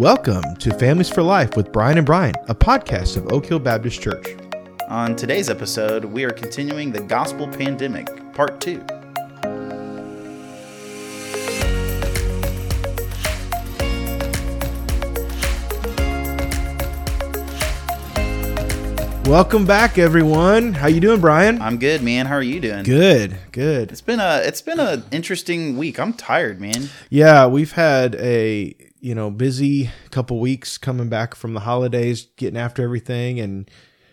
Welcome to Families for Life with Brian and Brian, a podcast of Oak Hill Baptist Church. On today's episode, we are continuing the Gospel Pandemic, Part 2. Welcome back, everyone. How you doing, Brian? I'm good, man. How are you doing? Good, good. It's been a it's been an interesting week. I'm tired, man. Yeah, we've had a you know busy couple weeks coming back from the holidays, getting after everything, and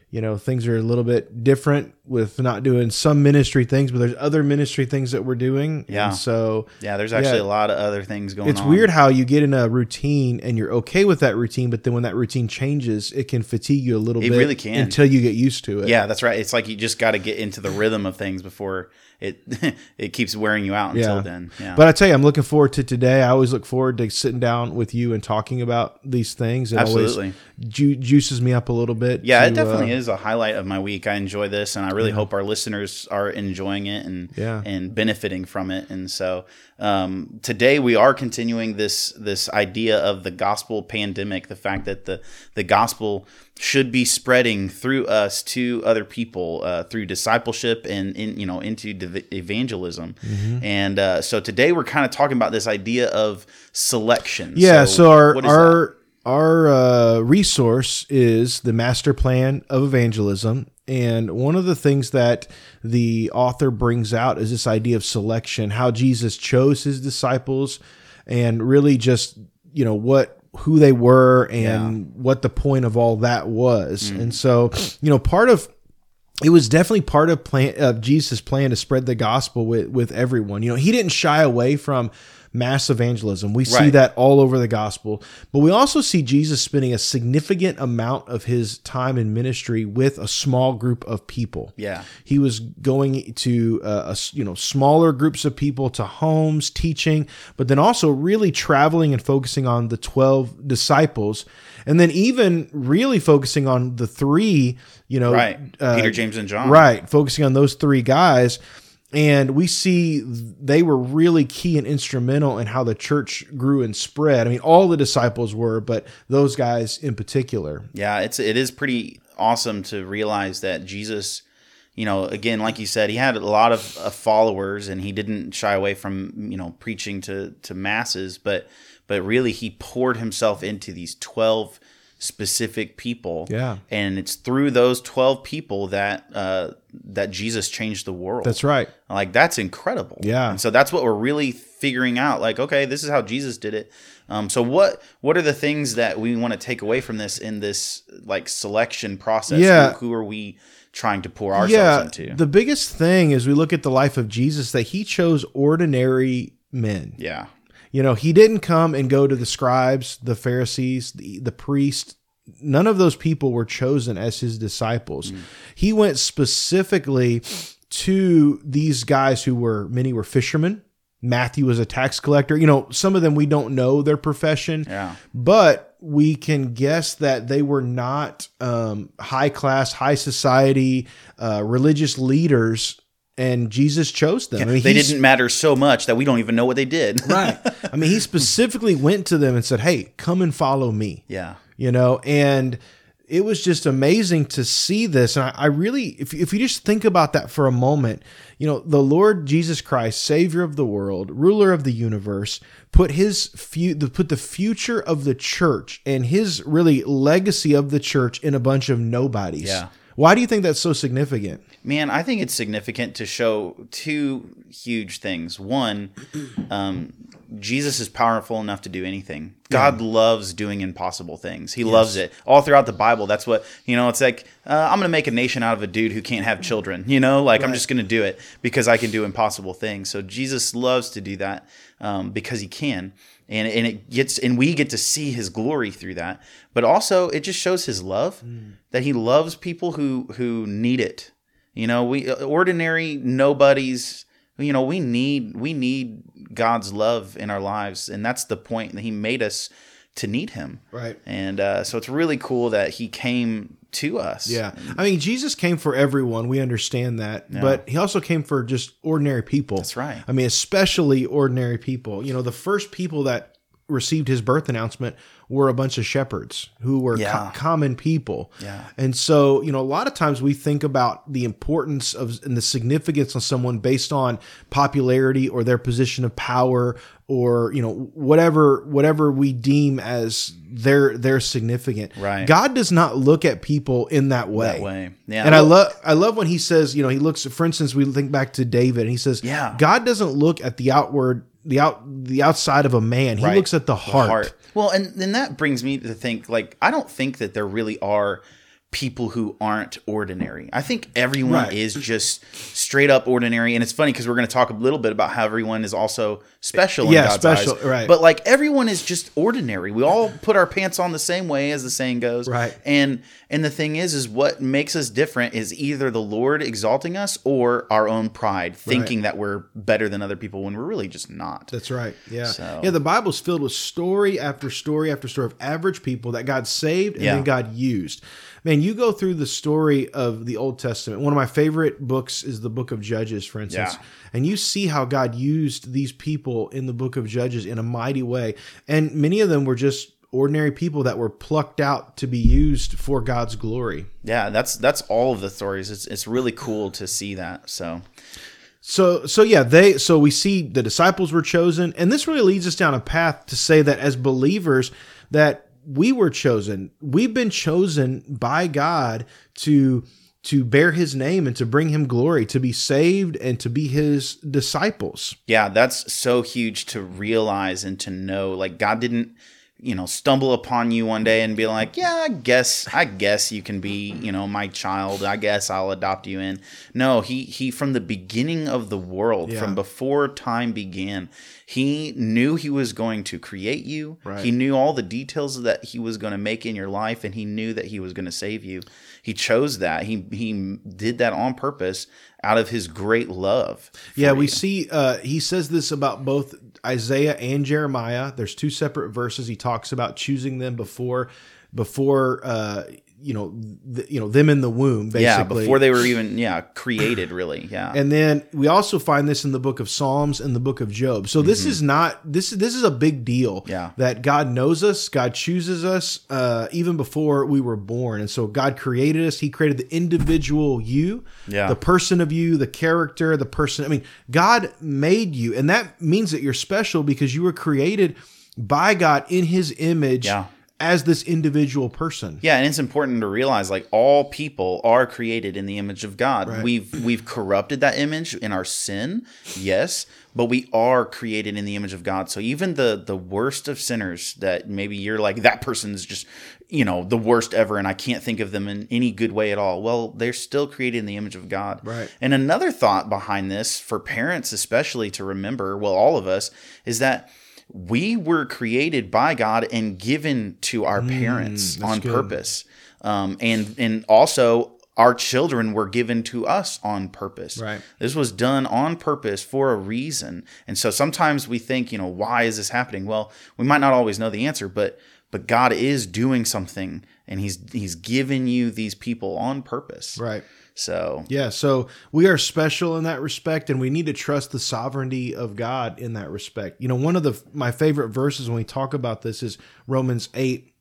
you know things are a little bit different with not doing some ministry things but there's other ministry things that we're doing Yeah. and so Yeah, there's actually Yeah. a lot of other things going on. it's on. weird how you get in a routine and you're okay with that routine but then when that routine changes it can fatigue you a little It bit really can. until you get used to it Yeah, that's right. It's like you just got to get into the rhythm of things before it it keeps wearing you out until Yeah. then. Yeah. But I tell you, I'm looking forward to today. I always look forward to sitting down with you and talking about these things. It Absolutely. always ju- juices me up a little bit. yeah, to, it definitely uh, is a highlight of my week. I enjoy this, and I really hope our listeners are enjoying it and Yeah. and benefiting from it. And so um, today we are continuing this this idea of the gospel pandemic, the fact that the the gospel should be spreading through us to other people uh, through discipleship and in you know into div- evangelism. Mm-hmm. And uh, so today we're kind of talking about this idea of selection. Yeah. So, our what is that? Our uh, resource is the master plan of evangelism, and one of the things that the author brings out is this idea of selection, how Jesus chose his disciples, and really just you know what who they were and what the point of all that was. Mm. And so, you know, part of it was definitely part of plan of Jesus' plan to spread the gospel with with everyone. You know, he didn't shy away from mass evangelism. We see Right. that all over the gospel, but we also see Jesus spending a significant amount of his time in ministry with a small group of people. Yeah. He was going to uh, a you know smaller groups of people to homes teaching, but then also really traveling and focusing on the 12 disciples and then even really focusing on the three, you know, Right. uh, Peter, James, and John. Right, focusing on those three guys. And we see they were really key and instrumental in how the church grew and spread. I mean, all the disciples were, but those guys in particular. Yeah, it's it is pretty awesome to realize that Jesus, you know, again, like you said, he had a lot of followers, and he didn't shy away from you know preaching to to masses, but but really he poured himself into these twelve specific people. Yeah. and it's through those twelve people that uh, that Jesus changed the world. That's right. Like that's incredible. Yeah. And so that's what we're really figuring out. Like, okay, this is how Jesus did it. Um, so what what are the things that we want to take away from this in this like selection process? Yeah. Who, who are we trying to pour ourselves yeah, into? the biggest thing is we look at the life of Jesus that he chose ordinary men. yeah. You know, he didn't come and go to the scribes, the Pharisees, the, the priests. None of those people were chosen as his disciples. He went specifically to these guys who were, many were fishermen. Matthew was a tax collector. You know, some of them we don't know their profession, Yeah. but we can guess that they were not um, high class, high society, uh, religious leaders. And Jesus chose them. I mean, They didn't matter so much that we don't even know what they did. Right. I mean, he specifically went to them and said, "Hey, come and follow me." yeah. You know, and it was just amazing to see this. And I, I really, if if you just think about that for a moment, you know, the Lord Jesus Christ, Savior of the world, Ruler of the universe, put his fu- the put the future of the church and his really legacy of the church in a bunch of nobodies. Yeah. Why do you think that's so significant? Man, I think it's significant to show two huge things. One, um, Jesus is powerful enough to do anything. God loves doing impossible things. He loves it. All throughout the Bible, that's what, you know, it's like, uh, I'm going to make a nation out of a dude who can't have children, you know, like I'm just going to do it because I can do impossible things. So Jesus loves to do that um, because he can. And, and it gets and we get to see his glory through that but also it just shows his love that he loves people who who need it you know, we uh, ordinary nobodies. You know, we need we need God's love in our lives, and that's the point that He made us to need Him. Right. And uh, so it's really cool that He came to us. Yeah. I mean, Jesus came for everyone. We understand that. But he also came for just ordinary people. That's right. I mean, especially ordinary people. You know, the first people that received his birth announcement were a bunch of shepherds who were Yeah. co- common people. Yeah. And so, you know, a lot of times we think about the importance of and the significance of someone based on popularity or their position of power or, you know, whatever whatever we deem as their their significant. Right. God does not look at people in that way. that way. Yeah. And I love I love when he says, you know, he looks for instance, we think back to David and he says, Yeah. God doesn't look at the outward the out the outside of a man. He Right. looks at the heart. Well, and then that brings me to think like I don't think that there really are people who aren't ordinary. I think everyone Right. is just straight up ordinary, and it's funny because we're going to talk a little bit about how everyone is also special. Yeah, in God's special, eyes. right. But like everyone is just ordinary. We all put our pants on the same way, as the saying goes. Right. And and the thing is, is what makes us different is either the Lord exalting us or our own pride, thinking that we're better than other people when we're really just not. That's right. Yeah. So- Yeah, the Bible's filled with story after story after story of average people that God saved and Yeah. then God used. Man, you go through the story of the Old Testament. One of my favorite books is the book of Judges, for instance. Yeah. And you see how God used these people in the book of Judges in a mighty way. And many of them were just ordinary people that were plucked out to be used for God's glory. Yeah, that's that's all of the stories. It's it's really cool to see that. So So so yeah, they so we see the disciples were chosen and this really leads us down a path to say that as believers that we were chosen. We've been chosen by God to to bear his name and to bring him glory, to be saved and to be his disciples. yeah, that's so huge to realize and to know. Like God didn't, you know, stumble upon you one day and be like, "Yeah, I guess, I guess you can be, you know, my child. I guess I'll adopt you in." No, he he from the beginning of the world, Yeah. from before time began, he knew he was going to create you. Right. He knew all the details that he was going to make in your life, and he knew that he was going to save you. He chose that. He he did that on purpose out of his great love. Yeah, we you. see uh, he says this about both Isaiah and Jeremiah. There's two separate verses. He talks about choosing them before before uh, you know th- you know them in the womb basically. Yeah, before they were even yeah created, really. Yeah, And then we also find this in the book of Psalms and the book of Job. So this is not this is this is a big deal. Mm-hmm. Yeah. That God knows us, God chooses us uh, even before we were born. And so God created us. He created the individual you, Yeah. the person of you, the character, the person. I mean, God made you, and that means that you're special because you were created by God in His image Yeah. As this individual person. yeah, and it's important to realize like all people are created in the image of God. Right. We've we've corrupted that image in our sin, yes, but we are created in the image of God. So even the the worst of sinners that maybe you're like that person's just you know the worst ever, and I can't think of them in any good way at all. Well, they're still created in the image of God. Right. And another thought behind this, for parents especially to remember, well, all of us, is that we were created by God and given to our parents on Mm, good. purpose. Um, and and also our children were given to us on purpose. Right. This was done on purpose for a reason. And so sometimes we think, you know, why is this happening? Well, we might not always know the answer, but but God is doing something and he's he's given you these people on purpose. Right. So Yeah, so we are special in that respect, and we need to trust the sovereignty of God in that respect. You know, one of the my favorite verses when we talk about this is Romans 8,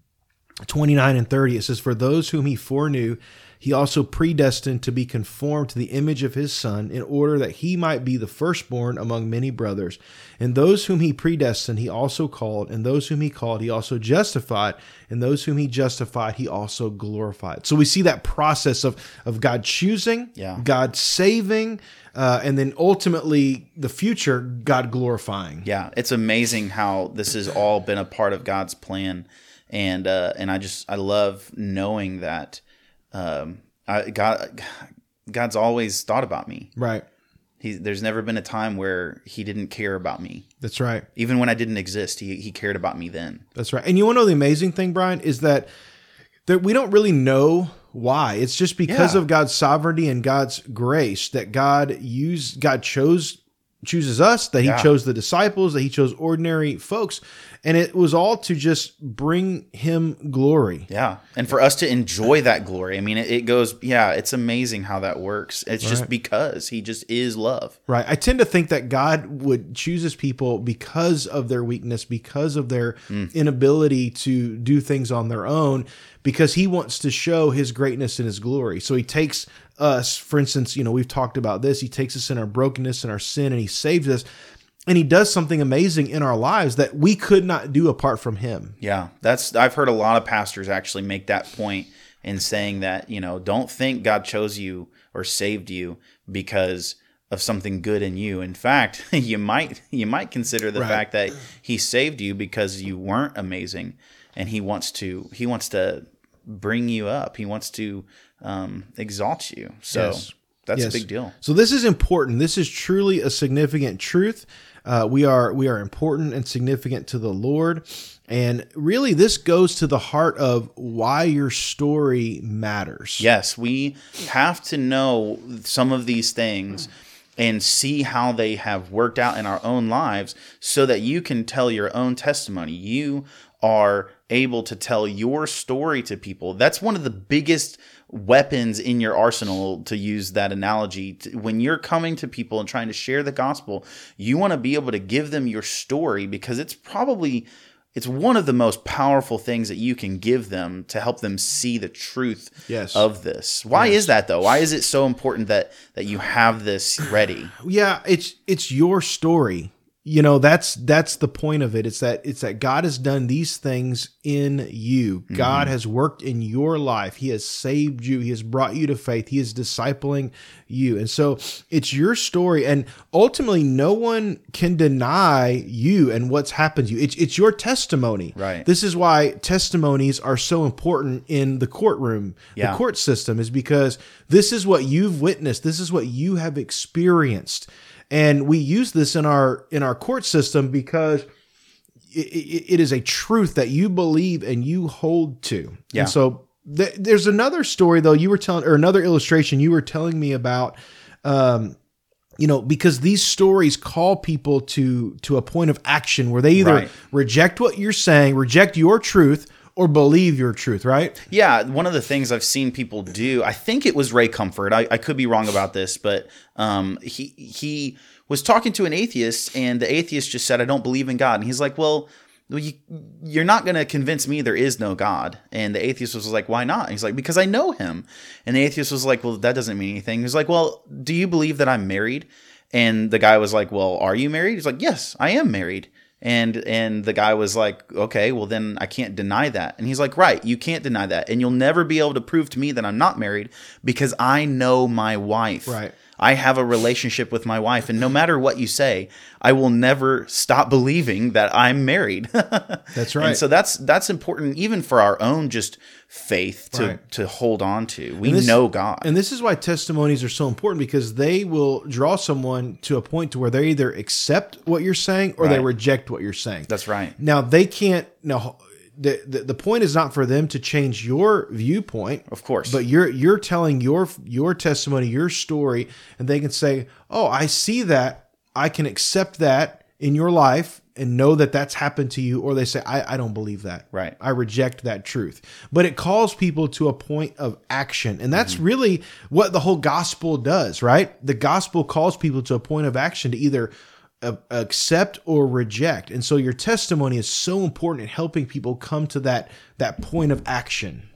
29 and 30. It says, For those whom he foreknew, he also predestined to be conformed to the image of his son, in order that he might be the firstborn among many brothers. And those whom he predestined, he also called, and those whom he called, he also justified, and those whom he justified, he also glorified. So we see that process of, of God choosing, Yeah. God saving, uh, and then ultimately the future, God glorifying. Yeah, it's amazing how this has all been a part of God's plan, and uh, and I just I love knowing that um, I, God God's always thought about me. Right. He, there's never been a time where He didn't care about me, That's right. even when I didn't exist. He He cared about me then. That's right. And you want to know the amazing thing, Brian, is that that we don't really know why. It's just because Yeah. of God's sovereignty and God's grace that God used God chose chooses us, that he Yeah. chose the disciples, that he chose ordinary folks, and it was all to just bring him glory. Yeah. And for us to enjoy that glory. I mean, it, it goes, yeah, it's amazing how that works. It's just because he just is love. Right. I tend to think that God would choose his people because of their weakness, because of their mm. inability to do things on their own, because he wants to show his greatness and his glory. So he takes us, for instance, you know, we've talked about this. He takes us in our brokenness and our sin and he saves us. And he does something amazing in our lives that we could not do apart from him. Yeah. That's, I've heard a lot of pastors actually make that point in saying that, you know, don't think God chose you or saved you because of something good in you. In fact, you might you might consider the Right. fact that he saved you because you weren't amazing and he wants to he wants to bring you up. He wants to um, exalt you. So Yes. that's Yes. a big deal. So this is important. This is truly a significant truth. Uh, we are we are important and significant to the Lord, and really this goes to the heart of why your story matters. Yes, we have to know some of these things and see how they have worked out in our own lives so that you can tell your own testimony. You are able to tell your story to people. That's one of the biggest weapons in your arsenal to use that analogy when you're coming to people and trying to share the gospel you want to be able to give them your story because it's probably it's one of the most powerful things that you can give them to help them see the truth Yes. of this. Why is that though? Why is it so important that that you have this ready? yeah it's it's your story you know that's that's the point of it. It's that it's that god has done these things in you. Mm-hmm. God has worked in your life. He has saved you. He has brought you to faith. He is discipling you. And so it's your story. And ultimately no one can deny you and what's happened to you. It's, it's your testimony. Right. this is why testimonies are so important in the courtroom Yeah. the court system is because this is what you've witnessed. This is what you have experienced and we use this in our in our court system because it, it, it is a truth that you believe and you hold to Yeah. and so th- there's another story though you were telling or another illustration you were telling me about um you know because these stories call people to to a point of action where they either Right. reject what you're saying reject your truth or believe your truth right Yeah, one of the things I've seen people do, I think it was Ray Comfort. I, I could be wrong about this, but um, he he was talking to an atheist, and the atheist just said, "I don't believe in God," and he's like, "Well." You, you're not going to convince me there is no God. And the atheist was like, Why not? He's like, Because I know him. And the atheist was like, Well, that doesn't mean anything. He's like, Well, do you believe that I'm married? And the guy was like, Well, are you married? He's like, Yes, I am married. And and the guy was like, okay, well then I can't deny that. And he's like, right, you can't deny that, and you'll never be able to prove to me that I'm not married because I know my wife. Right. I have a relationship with my wife, and no matter what you say, I will never stop believing that I'm married. That's right. And so that's that's important even for our own just faith to Right. to hold on to. We this- know God. And this is why testimonies are so important because they will draw someone to a point to where they either accept what you're saying or they reject what you're saying. that's right. now they can't now the, the the point is not for them to change your viewpoint. Of course. But you're you're telling your your testimony, your story, and they can say, "Oh, I see that. I can accept that in your life and know that that's happened to you." Or they say, "I, I don't believe that. Right. I reject that truth." But it calls people to a point of action, and that's Mm-hmm. really what the whole gospel does, right? The gospel calls people to a point of action to either accept or reject. And so your testimony is so important in helping people come to that that point of action.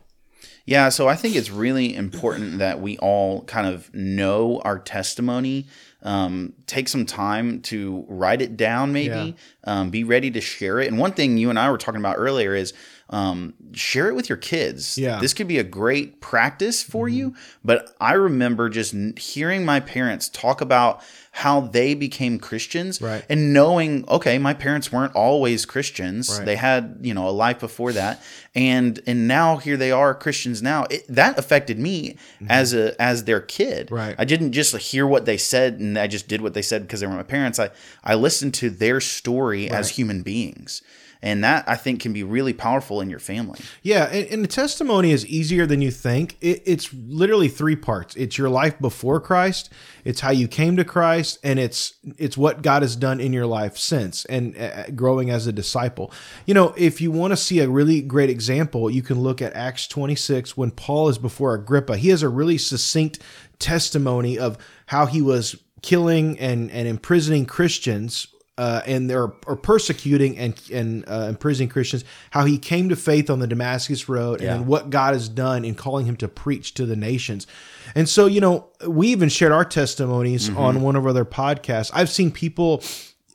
Yeah, so I think it's really important that we all kind of know our testimony. Um, take some time to write it down, maybe. Um, be ready to share it. And one thing you and I were talking about earlier is um, share it with your kids. Yeah. Mm-hmm. This could be a great practice for you. But I remember just hearing my parents talk about how they became Christians Right. and knowing, okay, my parents weren't always Christians. Right. They had, you know, a life before that. And and now here they are Christians now. It, that affected me as a as their kid. Mm-hmm. Right. I didn't just hear what they said and and I just did what they said because they were my parents. I I listened to their story as human beings, and that I think can be really powerful in your family. Yeah, and, and the testimony is easier than you think. It, it's literally three parts. It's your life before Christ, it's how you came to Christ, and it's it's what God has done in your life since, and uh, growing as a disciple. You know, if you want to see a really great example, you can look at Acts 26 when Paul is before Agrippa. He has a really succinct testimony of how he was killing and and imprisoning Christians uh, and they're or persecuting and and uh, imprisoning Christians. How he came to faith on the Damascus Road, Yeah. and what God has done in calling him to preach to the nations. And so, you know, we even shared our testimonies Mm-hmm. on one of our other podcasts. I've seen people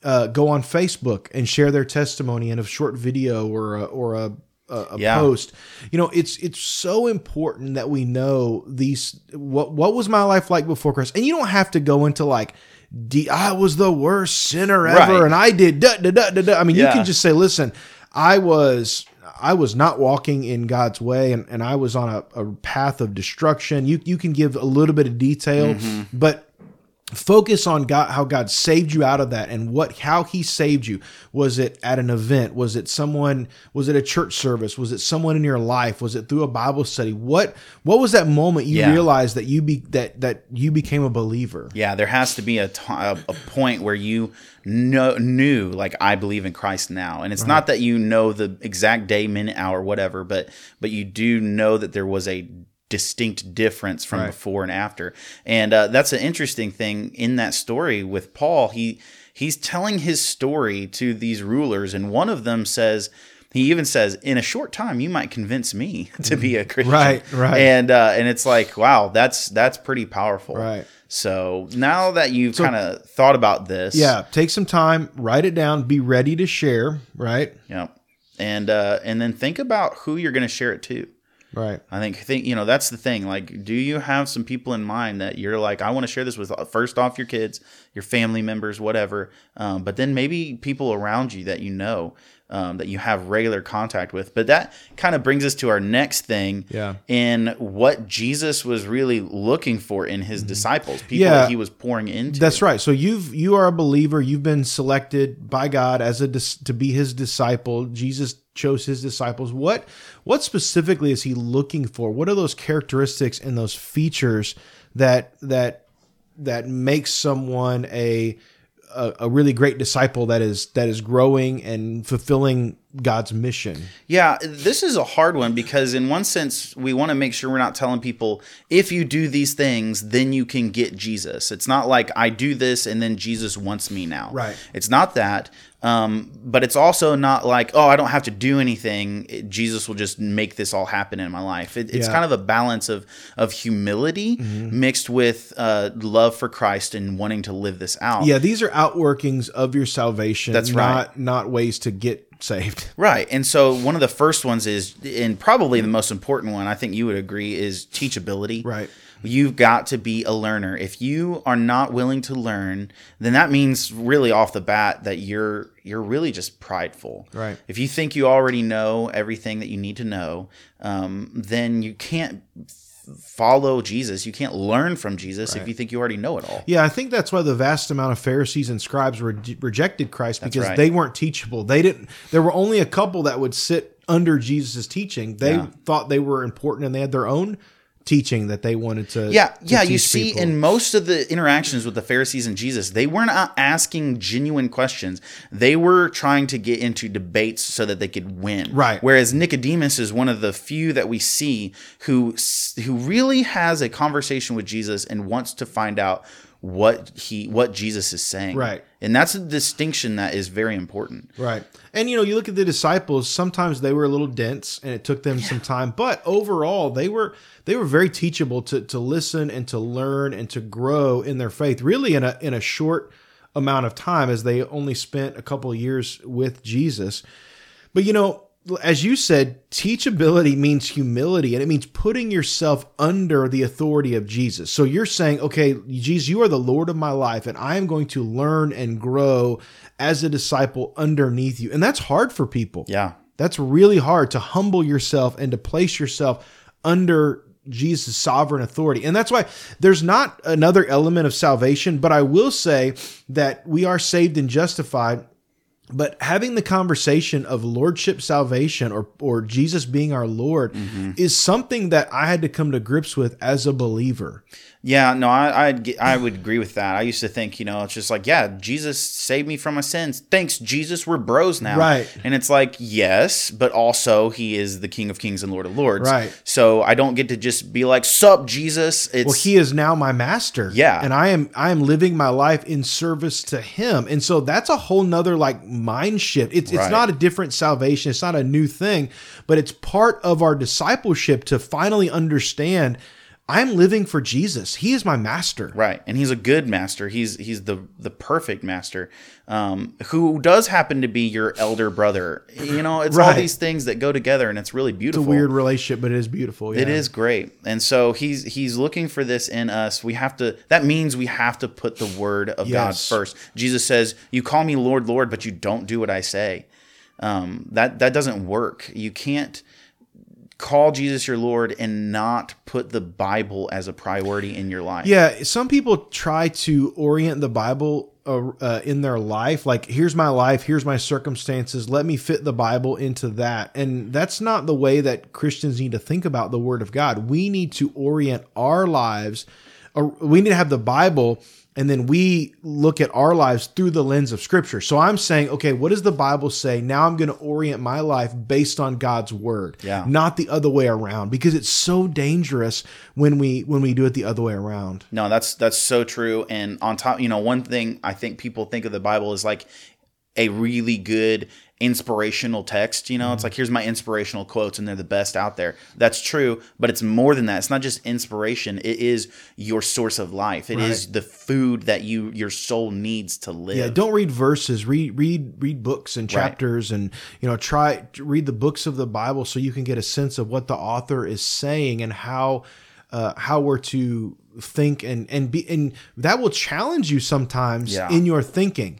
uh, go on Facebook and share their testimony in a short video or a, or a a, a Yeah. post. You know, it's it's so important that we know these what what was my life like before Christ, and you don't have to go into like. D- I was the worst sinner ever, Right. and I did da da da da da. I mean, you can just say, "Listen, I was I was not walking in God's way, and, and I was on a, a path of destruction." You you can give a little bit of detail, Mm-hmm. but focus on God, how God saved you out of that, and what how He saved you. Was it at an event? Was it someone? Was it a church service? Was it someone in your life? Was it through a Bible study? What what was that moment you Yeah. realized that you be that that you became a believer? Yeah, there has to be a a a point where you know, knew, like, I believe in Christ now, and it's not that you know the exact day, minute, hour, whatever, but but you do know that there was a distinct difference from Right. before and after, and uh, that's an interesting thing in that story with Paul. He he's telling his story to these rulers, and one of them says. He even says, "In a short time, you might convince me to be a Christian." Right, right. And uh, and it's like, wow, that's that's pretty powerful. Right. So now that you've kind of thought about this, Yeah, take some time, write it down, be ready to share. Right, yeah, and uh, and then think about who you're going to share it to. Right. I think think you know that's the thing. Like, do you have some people in mind that you're like, I want to share this with? First off, your kids, your family members, whatever. Um, but then maybe people around you that you know. Um, that you have regular contact with, but that kind of brings us to our next thing. Yeah. In what Jesus was really looking for in his disciples, people Mm-hmm. Yeah. that he was pouring into. That's right. So you've you are a believer. You've been selected by God as a dis, to be His disciple. Jesus chose His disciples. What what specifically is He looking for? What are those characteristics and those features that that that makes someone a a, really great disciple that is that is growing and fulfilling God's mission? Yeah, this is a hard one because, in one sense, we want to make sure we're not telling people if you do these things, then you can get Jesus. It's not like I do this and then Jesus wants me now. Right. It's not that. Um, but it's also not like, oh, I don't have to do anything. It- Jesus will just make this all happen in my life. It, it's Yeah. kind of a balance of of humility mixed with uh, love for Christ and wanting to live this out. Yeah, these are outworkings of your salvation. That's not, right. Not ways to get saved. Right. And so one of the first ones is, and probably the most important one, I think you would agree, is teachability. Right. You've got to be a learner. If you are not willing to learn, then that means really off the bat that you're you're really just prideful. Right. If you think you already know everything that you need to know, um, then you can't follow Jesus. You can't learn from Jesus if you think you already know it all. Yeah, I think that's why the vast amount of Pharisees and scribes re- rejected Christ because right. they weren't teachable. They didn't. There were only a couple that would sit under Jesus' teaching. They Yeah. thought they were important and they had their own teaching that they wanted to. Yeah, to yeah. You see, people. in most of the interactions with the Pharisees and Jesus, they weren't asking genuine questions. They were trying to get into debates so that they could win. Right. Whereas Nicodemus is one of the few that we see who who really has a conversation with Jesus and wants to find out what he what Jesus is saying. Right. And that's a distinction that is very important. Right. And you know, you look at the disciples, sometimes they were a little dense and it took them some time, but overall they were they were very teachable to to listen and to learn and to grow in their faith really in a in a short amount of time as they only spent a couple of years with Jesus. But you know, as you said, teachability means humility and it means putting yourself under the authority of Jesus. So you're saying, okay, Jesus, you are the Lord of my life and I am going to learn and grow as a disciple underneath you. And that's hard for people. Yeah. That's really hard to humble yourself and to place yourself under Jesus' sovereign authority. And that's why there's not another element of salvation, but I will say that we are saved and justified but having the conversation of lordship salvation or or Jesus being our lord mm-hmm. is something that I had to come to grips with as a believer. Yeah, no, I I'd, I would agree with that. I used to think, you know, it's just like, yeah, Jesus saved me from my sins. Thanks, Jesus. We're bros now, right? And it's like, yes, but also He is the King of Kings and Lord of Lords, right? So I don't get to just be like, "Sup, Jesus." It's, well, He is now my master, yeah, and I am I am living my life in service to Him, and so that's a whole nother like mind shift. It's right. it's not a different salvation. It's not a new thing, but it's part of our discipleship to finally understand I'm living for Jesus. He is my master. Right. And he's a good master. He's he's the the perfect master. Um, who does happen to be your elder brother. You know, it's right. all these things that go together and it's really beautiful. It's a weird relationship, but it is beautiful. Yeah. It is great. And so he's he's looking for this in us. We have to that means we have to put the word of yes. God first. Jesus says, You call me Lord, Lord, but you don't do what I say. Um, that that doesn't work. You can't call Jesus your Lord and not put the Bible as a priority in your life. Yeah, some people try to orient the Bible uh, uh, in their life like here's my life, here's my circumstances, let me fit the Bible into that. And that's not the way that Christians need to think about the word of God. We need to orient our lives we need to have the Bible and then we look at our lives through the lens of scripture. So I'm saying, okay, what does the Bible say? Now I'm going to orient my life based on God's word, yeah. not the other way around because it's so dangerous when we when we do it the other way around. No, that's that's so true and on top, you know, one thing I think people think of the Bible is like a really good inspirational text. You know, mm-hmm. it's like here's my inspirational quotes, and they're the best out there. That's true, but it's more than that. It's not just inspiration. It is your source of life. It right. is the food that you your soul needs to live. Yeah, don't read verses. Read read read books and chapters, right. and you know try read the books of the Bible so you can get a sense of what the author is saying and how uh, how we're to think and and be and that will challenge you sometimes yeah. in your thinking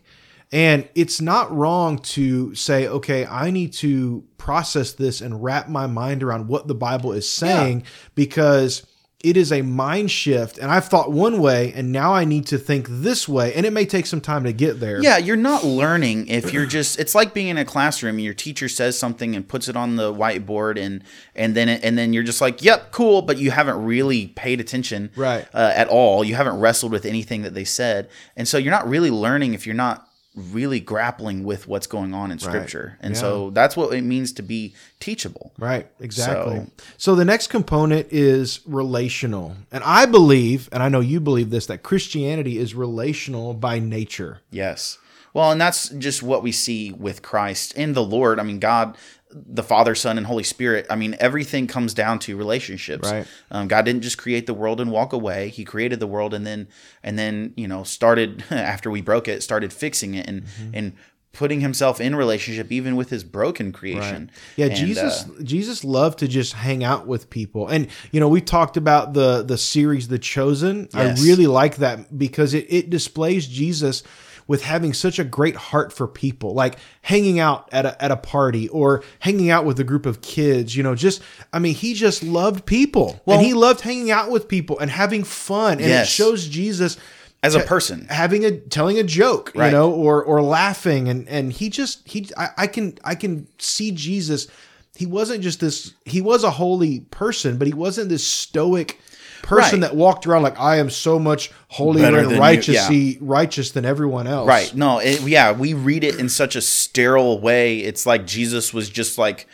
and it's not wrong to say, okay, I need to process this and wrap my mind around what the Bible is saying yeah. because it is a mind shift and I've thought one way and now I need to think this way and it may take some time to get there. Yeah, you're not learning if you're just it's like being in a classroom and your teacher says something and puts it on the whiteboard and and then and then you're just like, "Yep, cool," but you haven't really paid attention right. Uh, at all. You haven't wrestled with anything that they said. And so you're not really learning if you're not really grappling with what's going on in scripture. Right. And yeah. so that's what it means to be teachable. Right, exactly. So, so, the next component is relational. And I believe, and I know you believe this, that Christianity is relational by nature. Yes. Well, and that's just what we see with Christ in the Lord. I mean, God the Father, Son, and Holy Spirit. I mean, everything comes down to relationships. Right. Um, God didn't just create the world and walk away. He created the world and then and then you know started after we broke it, started fixing it and mm-hmm. and putting himself in relationship even with his broken creation. Right. Yeah, and, Jesus uh, Jesus loved to just hang out with people. And you know, we talked about the the series The Chosen. Yes. I really like that because it it displays Jesus with having such a great heart for people, like hanging out at a, at a party or hanging out with a group of kids. You know, just I mean, he just loved people, well, and he loved hanging out with people and having fun, and yes. it shows Jesus as a person having a telling a joke right. you know or or laughing and and he just he I, I, can i can see jesus he wasn't just this he was a holy person but he wasn't this stoic person right. that walked around like I am so much holier and righteous, yeah. righteous than everyone else. Right. No, it, yeah, we read it in such a sterile way. It's like Jesus was just like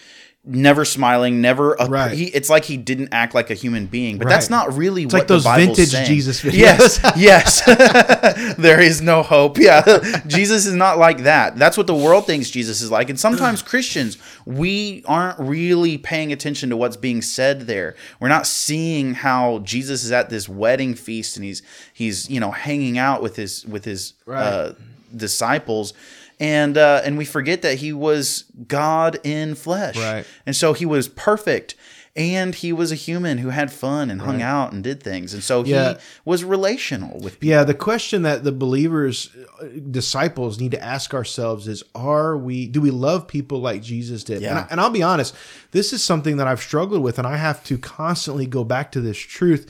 never smiling, never. A, right. He, it's like he didn't act like a human being, but right. that's not really it's what like those vintage saying. Jesus videos. Yes, yes. there is no hope. Yeah, Jesus is not like that. That's what the world thinks Jesus is like, and sometimes Christians we aren't really paying attention to what's being said there. We're not seeing how Jesus is at this wedding feast and he's he's you know hanging out with his with his right. uh, disciples and uh, and we forget that he was God in flesh, right? And so he was perfect, and he was a human who had fun and hung out and did things, and so Yeah. he was relational with people. Yeah, the question that the believers, uh, disciples, need to ask ourselves is: Are we? Do we love people like Jesus did? And, Yeah. I, and I'll be honest, this is something that I've struggled with, and I have to constantly go back to this truth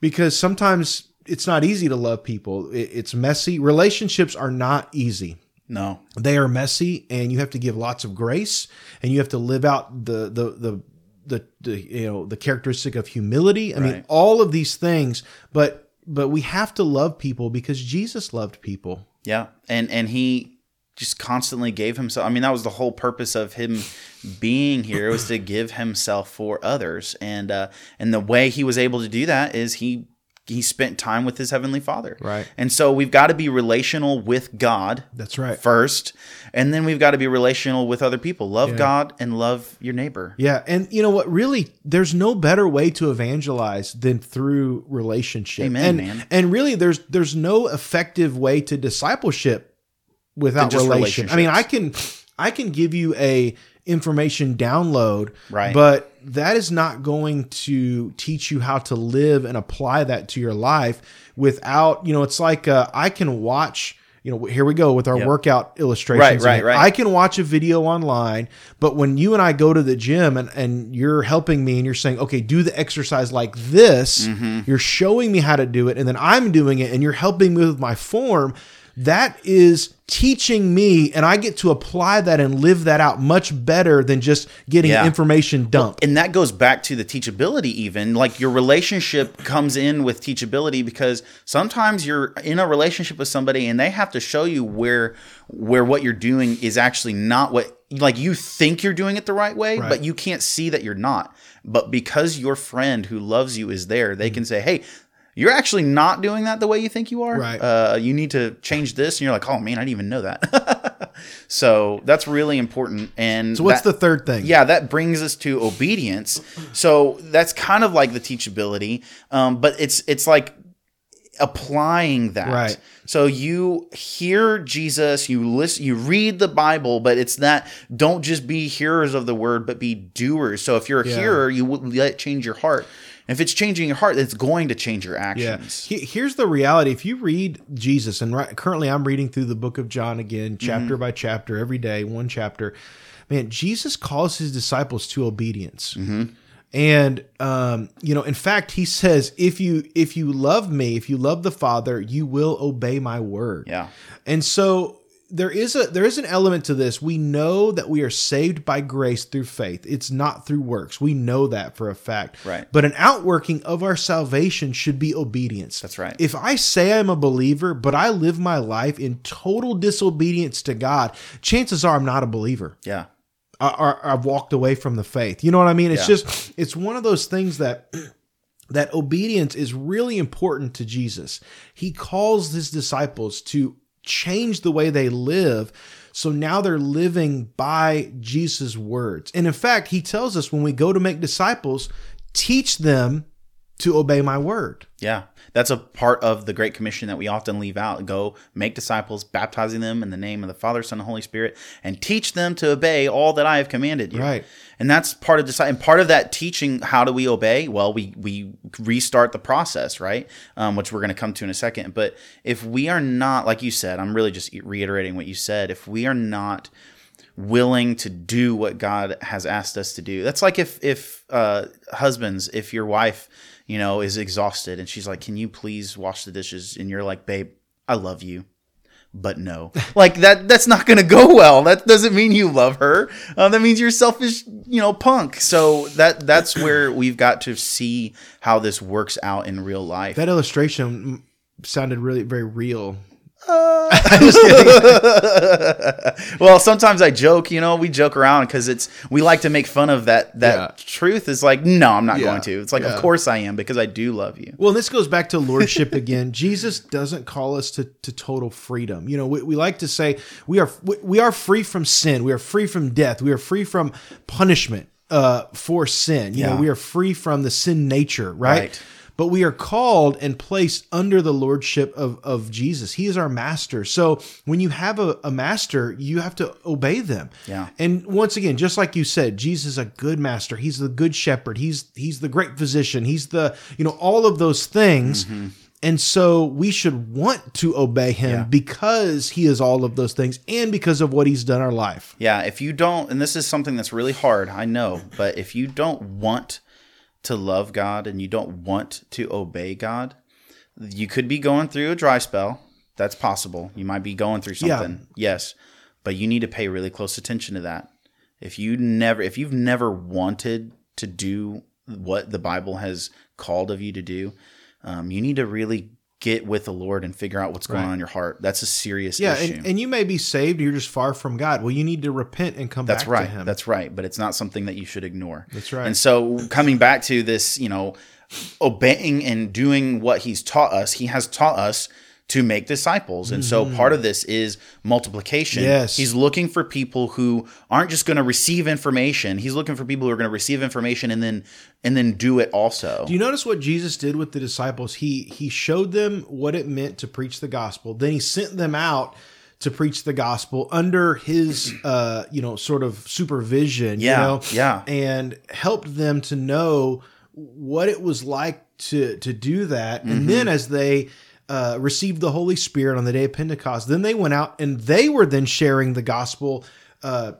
because sometimes it's not easy to love people. It's messy. Relationships are not easy. No, They are messy, and you have to give lots of grace, and you have to live out the the the the, the you know the characteristic of humility. I mean, all of these things, but but we have to love people because Jesus loved people. Yeah, and and he just constantly gave himself. I mean, that was the whole purpose of him being here was to give himself for others, and uh, and the way he was able to do that is he he spent time with his heavenly Father. Right. And so we've got to be relational with God That's right. first, and then we've got to be relational with other people. Love Yeah. God and love your neighbor. Yeah, and you know what? Really, there's no better way to evangelize than through relationship. Amen, and, man. And really, there's there's no effective way to discipleship without relation. I mean, I can I can give you a information download, Right. But that is not going to teach you how to live and apply that to your life without you know. It's like uh, I can watch. You know, here we go with our Yep. workout illustrations. Right, right, right. I can watch a video online, but when you and I go to the gym and, and you're helping me and you're saying, okay, do the exercise like this, Mm-hmm. you're showing me how to do it, and then I'm doing it and you're helping me with my form, that is teaching me, and I get to apply that and live that out much better than just getting Yeah. information dumped. and that goes back to the teachability even like your relationship comes in with teachability because sometimes you're in a relationship with somebody and they have to show you where where what you're doing is actually not what like you think you're doing it the right way Right. but you can't see that you're not but because your friend who loves you is there they mm-hmm. can say hey you're actually not doing that the way you think you are. Right. Uh, you need to change this, and you're like, "Oh man, I didn't even know that." so that's really important. And so, what's that- the third thing? yeah, that brings us to obedience. So that's kind of like the teachability, um, but it's it's like applying that. Right. So you hear Jesus, you listen, you read the Bible, but it's that don't just be hearers of the word, but be doers. So if you're a Yeah. hearer, you will let it change your heart. If it's changing your heart, it's going to change your actions. He- Here's the reality. If you read Jesus, and right, currently I'm reading through the book of John again, chapter by chapter, every day, one chapter. Man, Jesus calls his disciples to obedience. And um, you know, in fact, he says, "If you if you love me, if you love the Father, you will obey my word." Yeah. And so there is a there is an element to this. We know that we are saved by grace through faith. It's not through works. We know that for a fact. Right. But an outworking of our salvation should be obedience. That's right. If I say I'm a believer, but I live my life in total disobedience to God, chances are I'm not a believer. Yeah. I, I've walked away from the faith. You know what I mean? It's Yeah. just it's one of those things that that obedience is really important to Jesus. He calls his disciples to change the way they live. So now they're living by Jesus' words. And in fact, he tells us when we go to make disciples, teach them to obey my word. Yeah, that's a part of the Great Commission that we often leave out. Go make disciples, baptizing them in the name of the Father, Son, and Holy Spirit, and teach them to obey all that I have commanded you. Right. And that's part of the and part of that teaching. How do we obey? Well, we we restart the process, right? Um, which we're going to come to in a second. But if we are not, like you said, I'm really just reiterating what you said. If we are not willing to do what God has asked us to do. That's like if if uh, husbands, if your wife, you know, is exhausted and she's like, "Can you please wash the dishes?" and you're like, "Babe, I love you." But no, like that. That's not going to go well. That doesn't mean you love her. Uh, that means you're selfish, you know, punk. So that that's where we've got to see how this works out in real life. That illustration sounded really very real. well, sometimes I joke, you know, we joke around because it's we like to make fun of that. That Yeah. truth is like, no, I'm not Yeah. going to. It's like, Yeah. of course I am because I do love you. Well, this goes back to lordship again. Jesus doesn't call us to, to total freedom. You know, we, we like to say we are we, we are free from sin. We are free from death. We are free from punishment uh, for sin. You know, Yeah. we are free from the sin nature, right? Right. But we are called and placed under the lordship of, of Jesus. He is our master. So when you have a, a master, you have to obey them. Yeah. And once again, just like you said, Jesus is a good master. He's the good shepherd. He's he's the great physician. He's the, you know, all of those things. Mm-hmm. And so we should want to obey him Yeah. because he is all of those things and because of what he's done in our life. Yeah, if you don't, and this is something that's really hard, I know, but if you don't want to love God and you don't want to obey God, you could be going through a dry spell. That's possible. You might be going through Yeah. something. Yes. But you need to pay really close attention to that. If you never if you've never wanted to do what the Bible has called of you to do, um, you need to really get with the Lord and figure out what's going Right. on in your heart. That's a serious Yeah, issue. and, and you may be saved, you're just far from God. Well, you need to repent and come That's back right. to him. That's right. But it's not something that you should ignore. That's right. And so coming back to this, you know, obeying and doing what he's taught us, he has taught us to make disciples. And so part of this is multiplication. Mm-hmm. Yes. He's looking for people who aren't just going to receive information. He's looking for people who are going to receive information and then and then do it also. Do you notice what Jesus did with the disciples? He he showed them what it meant to preach the gospel. Then he sent them out to preach the gospel under his uh you know sort of supervision, Yeah, you know, yeah. and helped them to know what it was like to to do that. Mm-hmm. And then as they uh, received the Holy Spirit on the day of Pentecost, then they went out and they were then sharing the gospel. Uh,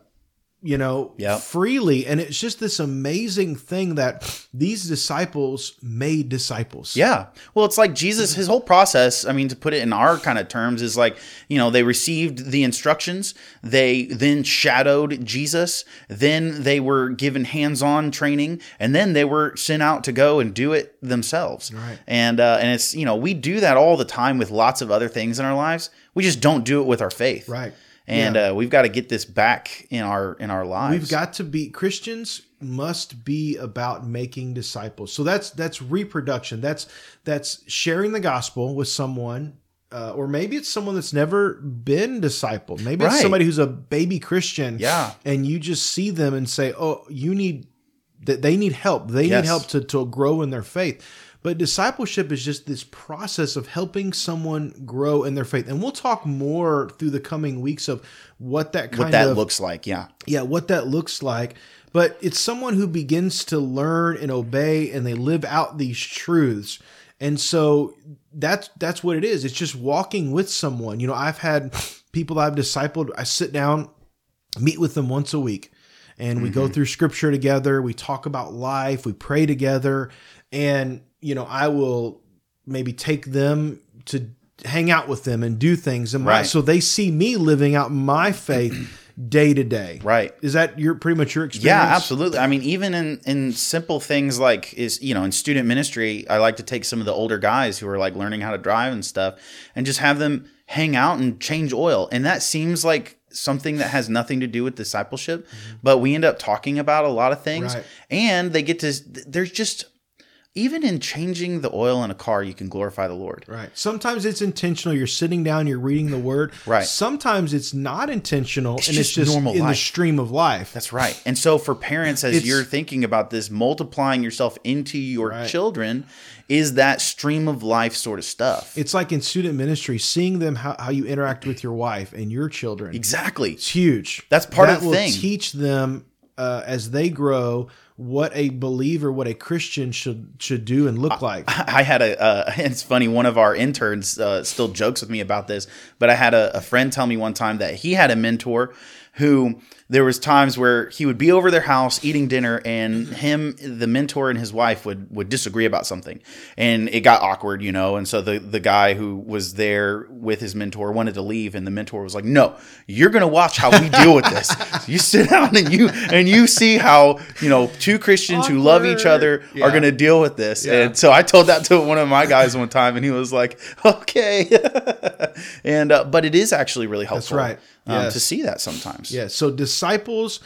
you know, Yep. freely. And it's just this amazing thing that these disciples made disciples. Yeah. Well, it's like Jesus, his whole process, I mean, to put it in our kind of terms, is like, you know, they received the instructions, they then shadowed Jesus, then they were given hands on training, and then they were sent out to go and do it themselves. Right. And, uh, and it's, you know, we do that all the time with lots of other things in our lives. We just don't do it with our faith. Right. And Yeah. uh, we've got to get this back in our in our lives. We've got to be Christians must be about making disciples. So that's that's reproduction. That's that's sharing the gospel with someone uh, or maybe it's someone that's never been discipled. Maybe it's somebody who's a baby Christian. Yeah. And you just see them and say, "Oh, you need that they need help. They Yes. need help to to grow in their faith." But discipleship is just this process of helping someone grow in their faith. And we'll talk more through the coming weeks of what that kind what that of looks like. Yeah. yeah, what that looks like. But it's someone who begins to learn and obey and they live out these truths. And so that's that's what it is. It's just walking with someone. You know, I've had people I've discipled, I sit down, meet with them once a week, and we go mm-hmm. through scripture together, we talk about life, we pray together, and you know, I will maybe take them to hang out with them and do things and my, Right. so they see me living out my faith day to day. Right. Is that your pretty much your experience? Yeah, absolutely. I mean, even in in simple things like is you know in student ministry, I like to take some of the older guys who are like learning how to drive and stuff, and just have them hang out and change oil. And that seems like something that has nothing to do with discipleship, mm-hmm. but we end up talking about a lot of things, Right. and they get to. There's just even in changing the oil in a car, you can glorify the Lord. Right. Sometimes it's intentional. You're sitting down, you're reading the word. Right. Sometimes it's not intentional and it's just just normal in the stream of life. That's right. And so for parents, as It's- you're thinking about this, multiplying yourself into your Right. children is that stream of life sort of stuff. It's like in student ministry, seeing them how, how you interact with your wife and your children. exactly. It's huge. That's part that of the will thing. teach them uh, as they grow what a believer, what a Christian should should do and look like. I had a, uh, it's funny, one of our interns uh, still jokes with me about this, but I had a, a friend tell me one time that he had a mentor who there was times where he would be over their house eating dinner and him the mentor and his wife would would disagree about something and it got awkward you know and so the the guy who was there with his mentor wanted to leave and the mentor was like no you're gonna watch how we deal with this you sit down and you and you see how you know two christians who love each other Yeah. are gonna deal with this Yeah. and so i told that to one of my guys one time and he was like okay and uh, but it is actually really helpful right. Um, Yes. to see that sometimes Yeah. So disciples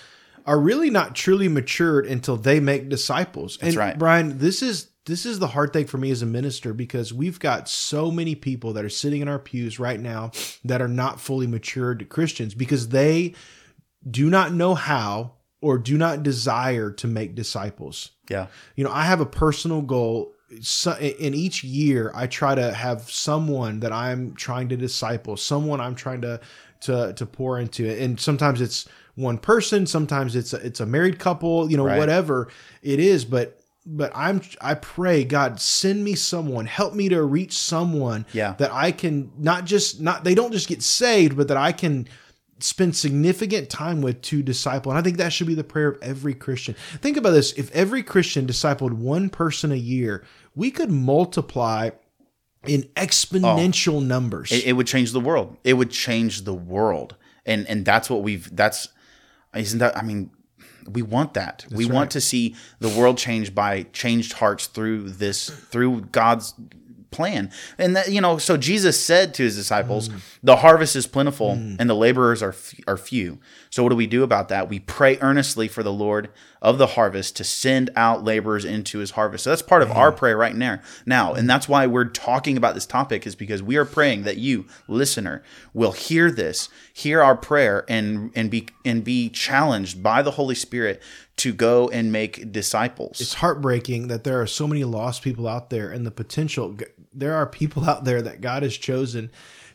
are really not truly matured until they make disciples. and right. Brian, this is this is the hard thing for me as a minister because we've got so many people that are sitting in our pews right now that are not fully matured Christians because they do not know how or do not desire to make disciples. yeah You know, I have a personal goal so, in each year I try to have someone that I'm trying to disciple, someone I'm trying to to to pour into it. And sometimes it's one person, sometimes it's a, it's a married couple, you know, Right. whatever it is, but but I'm I pray God send me someone, help me to reach someone Yeah. that I can not just not they don't just get saved, but that I can spend significant time with to disciple. And I think that should be the prayer of every Christian. Think about this. If every Christian discipled one person a year, we could multiply in oh. exponential numbers. It, it would change the world. It would change the world, and and that's what we've. That's isn't that? I mean, we want that. we want to see the world changed by changed hearts through this through God's plan. And that you know, so Jesus said to his disciples, "The harvest is plentiful, mm. and the laborers are f- are few." So what do we do about that? We pray earnestly for the Lord of the harvest to send out laborers into his harvest. So that's part of our mm. prayer right now. Now, and mm. that's why we're talking about this topic is because we are praying that you, listener, will hear this, hear our prayer and and be and be challenged by the Holy Spirit to go and make disciples. it's heartbreaking that there are so many lost people out there and the potential there are people out there that God has chosen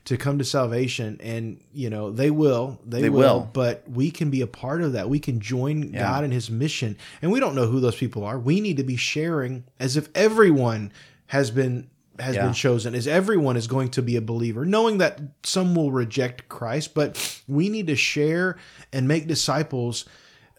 to come to salvation and you know they will they, They will, will. but we can be a part of that we can join God in his mission and we don't know who those people are we need to be sharing as if everyone has been has Yeah. been chosen as everyone is going to be a believer knowing that some will reject Christ but we need to share and make disciples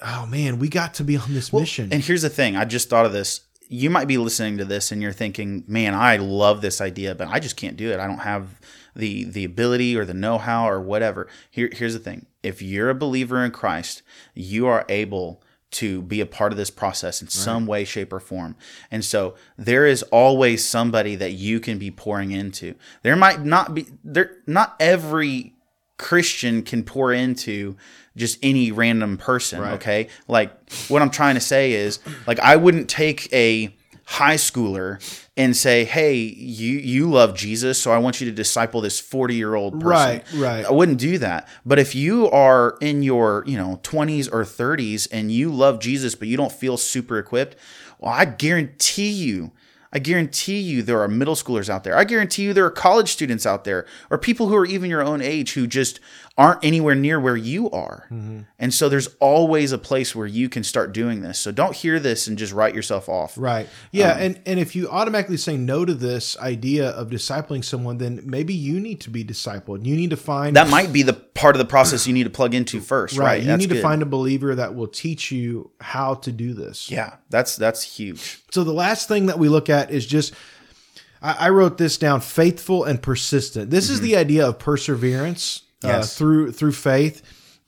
oh man we got to be on this mission And here's the thing, I just thought of this. You might be listening to this and you're thinking, "Man, I love this idea, but I just can't do it. I don't have the the ability or the know-how or whatever." Here here's the thing. If you're a believer in Christ, you are able to be a part of this process in some way shape or form. And so there is always somebody that you can be pouring into. There might not be there not every Christian can pour into just any random person, okay? Like what I'm trying to say is like I wouldn't take a high schooler and say, "Hey, you you love Jesus, so I want you to disciple this 40-year-old person." Right, right. I wouldn't do that. But if you are in your, you know, 20s or 30s and you love Jesus but you don't feel super equipped, well, I guarantee you I guarantee you there are middle schoolers out there. I guarantee you there are college students out there or people who are even your own age who just aren't anywhere near where you are. Mm-hmm. And so there's always a place where you can start doing this. So don't hear this and just write yourself off. Right. Yeah, and and if you automatically say no to this idea of discipling someone, then maybe you need to be discipled. You need to find That might be the part of the process you need to plug into first, right? right. You That's need to good. find a believer that will teach you how to do this. Yeah, that's that's huge. So the last thing that we look at is just I, I wrote this down: faithful and persistent. This is the idea of perseverance uh, Mm-hmm. Through through faith.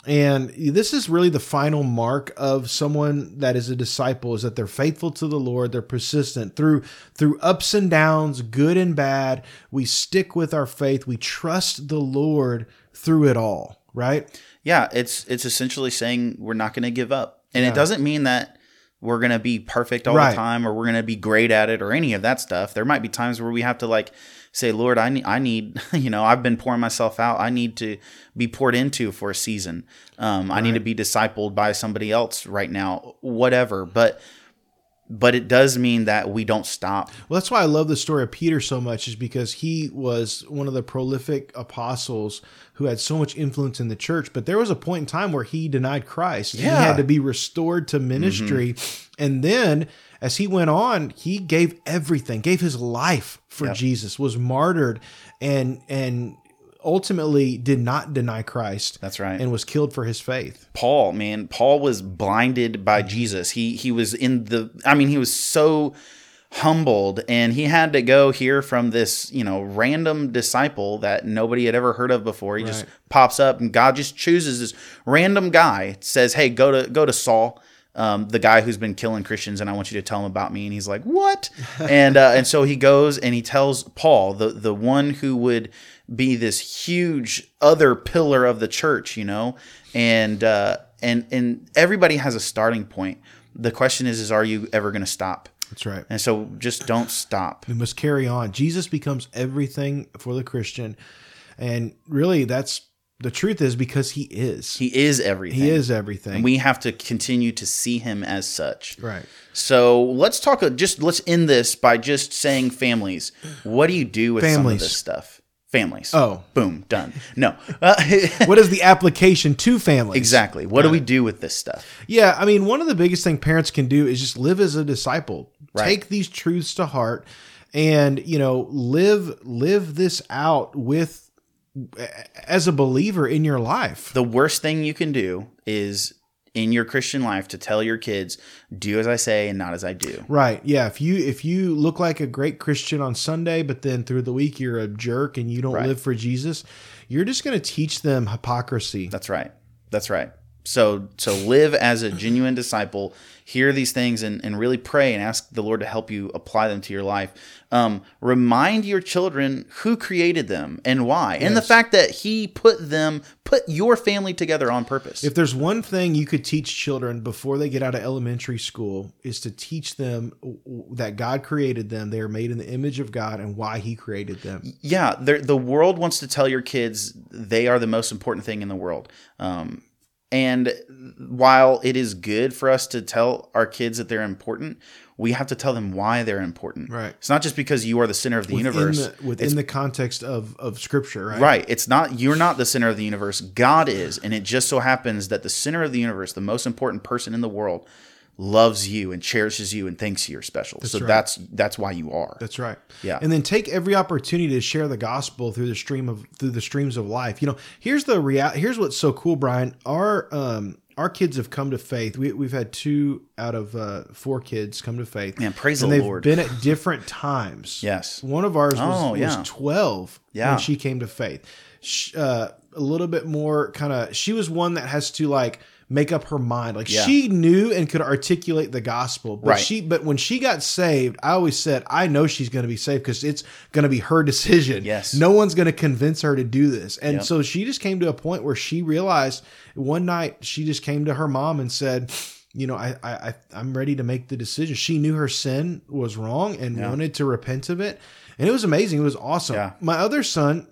And this is really the final mark of someone that is a disciple is that they're faithful to the Lord, they're persistent through through ups and downs, good and bad. We stick with our faith, we trust the Lord through it all, right? Yeah, it's it's essentially saying we're not going to give up, and it doesn't mean that we're going to be perfect all Right. the time or we're going to be great at it or any of that stuff. There might be times where we have to like say, "Lord, I need, I need, you know, I've been pouring myself out. I need to be poured into for a season. Um, I need to be discipled by somebody else right now, whatever." But but it does mean that we don't stop. Well, that's why I love the story of Peter so much, is because he was one of the prolific apostles who had so much influence in the church. But there was a point in time where he denied Christ. He Yeah. Mm-hmm. had to be restored to ministry. And then as he went on, he gave everything, gave his life for Yep. Jesus, was martyred, and and ultimately did not deny Christ. That's right. And was killed for his faith. Paul, man, Paul was blinded by Jesus. He he was in the I mean, he was so humbled and he had to go hear from this, you know, random disciple that nobody had ever heard of before. He just pops up and God just chooses this random guy, says, "Hey, go to go to Saul." Um, the guy who's been killing Christians, and I want you to tell him about me. And he's like, "What?" and uh, and so he goes and he tells Paul, the the one who would be this huge other pillar of the church, you know, and uh, and and everybody has a starting point. The question is, is are you ever going to stop? That's right. And so just don't stop. We must carry on. Jesus becomes everything for the Christian. And really that's The truth is because he is. He is everything. He is everything. And we have to continue to see him as such. right. So let's talk. Just let's end this by just saying families. What do you do with some of this stuff? Families. Oh. boom, done. No, uh, What is the application to families? exactly. What do we do with this stuff? Yeah, I mean, one of the biggest thing parents can do is just live as a disciple. Right. Take these truths to heart and, you know, live live this out with as a believer in your life. The worst thing you can do is in your Christian life to tell your kids, "Do as I say and not as I do." Right. Yeah, if you if you look like a great Christian on Sunday, but then through the week you're a jerk and you don't Right. live for Jesus, you're just going to teach them hypocrisy. That's right. That's right. So so live as a genuine disciple. Hear these things and, and really pray and ask the Lord to help you apply them to your life. Um, remind your children who created them and why, and the fact that He put them, put your family together on purpose. If there's one thing you could teach children before they get out of elementary school is to teach them that God created them. They are made in the image of God and why he created them. yeah, the world wants to tell your kids they are the most important thing in the world. Um, and while it is good for us to tell our kids that they're important, we have to tell them why they're important. Right. It's not just because you are the center of the universe. Within the, within the context of, of scripture, right? Right. It's not you're not the center of the universe. God is, and it just so happens that the center of the universe, the most important person in the world, loves you and cherishes you and thinks you're special. so right. that's that's why you are. That's right. Yeah. And then take every opportunity to share the gospel through the stream of through the streams of life. You know, here's the real here's what's so cool, Brian. Our um our kids have come to faith. We, we've had two out of uh, four kids come to faith. Man, praise and the they've Lord. been at different times. Yes. One of ours was, Oh, was 12 Yeah. when she came to faith. Sh uh, a little bit more kind of, she was one that has to like make up her mind. Like Yeah. she knew and could articulate the gospel, but Right. she, but when she got saved, I always said, I know she's going to be saved because it's going to be her decision. Yes. No one's going to convince her to do this. And Yep. so she just came to a point where she realized one night she just came to her mom and said, you know, I, I, I I'm ready to make the decision. She knew her sin was wrong and Yeah. wanted to repent of it. And it was amazing. It was awesome. Yeah. My other son,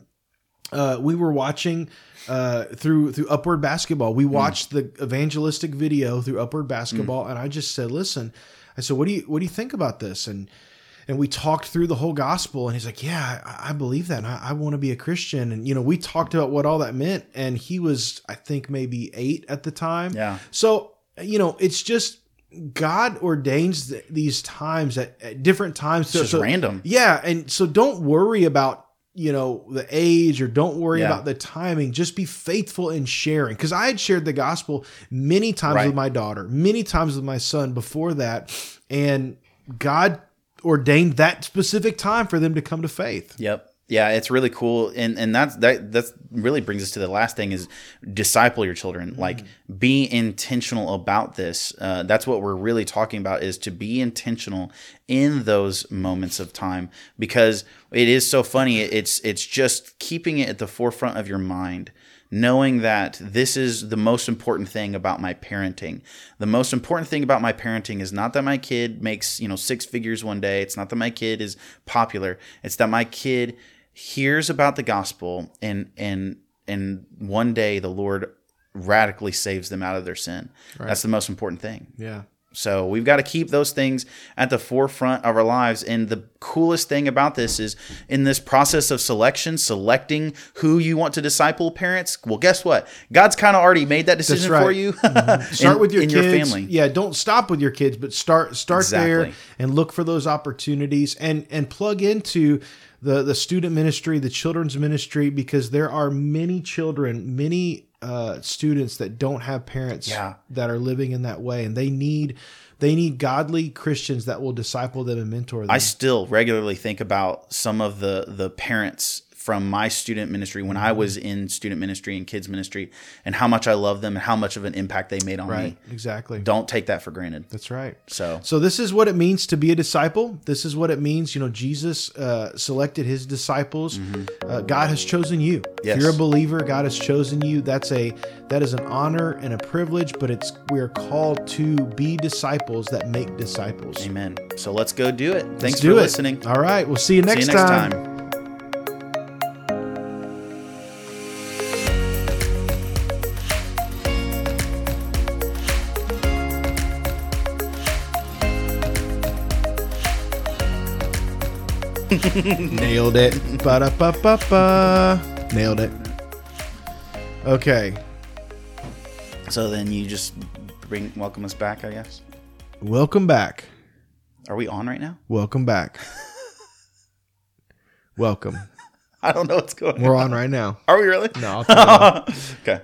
uh, we were watching uh, through through Upward Basketball. Hmm. We watched the evangelistic video through Upward Basketball, and I just said, "Listen," I said, "What do you what do you think about this?" And and we talked through the whole gospel, and he's like, "Yeah, I, I believe that. And I, I want to be a Christian." And you know, we talked about what all that meant, and he was, I think, maybe eight at the time. Yeah. So you know, it's just. God ordains th- these times at, at different times. So, just so- random. yeah, and so don't worry about you know the age or don't worry Yeah. about the timing. Just be faithful in sharing. Because I had shared the gospel many times Right. with my daughter, many times with my son before that, and God ordained that specific time for them to come to faith. Yep. Yeah, it's really cool, and and that's that that's really brings us to the last thing is disciple your children. Like be intentional about this. Uh, that's what we're really talking about is to be intentional in those moments of time because it is so funny. It's it's just keeping it at the forefront of your mind knowing that this is the most important thing about my parenting. The most important thing about my parenting is not that my kid makes, you know, six figures one day. It's not that my kid is popular. It's that my kid hears about the gospel and and and one day the Lord radically saves them out of their sin. That's the most important thing. Yeah. So we've got to keep those things at the forefront of our lives. And the coolest thing about this is in this process of selection, selecting who you want to disciple parents. Well, guess what? God's kind of already made that decision right. for you. Start in- with your in kids. your family. Yeah, don't stop with your kids, but start start there and look for those opportunities and and plug into the the student ministry, the children's ministry, because there are many children, many uh, students that don't have parents Yeah. that are living in that way, and they need they need godly Christians that will disciple them and mentor them. I still regularly think about some of the the parents from my student ministry when Mm-hmm. I was in student ministry and kids ministry and how much I love them and how much of an impact they made on right, me. exactly. Don't take that for granted. That's right. So So this is what it means to be a disciple. This is what it means. You know, Jesus uh, selected his disciples. Uh, God has chosen you. Mm-hmm. Yes. If you're a believer, God has chosen you. That's a that is an honor and a privilege. But it's we are called to be disciples that make disciples. amen. So let's go do it. Thanks do for it. listening. All right. We'll see you next, See you next time. time. Nailed it. Ba da ba ba ba. Nailed it. Okay. So then you just bring welcome us back, I guess. Welcome back. Are we on right now? Welcome back. Welcome. I don't know what's going on. We're on. right now. Are we really? No, I'll turn it off. okay.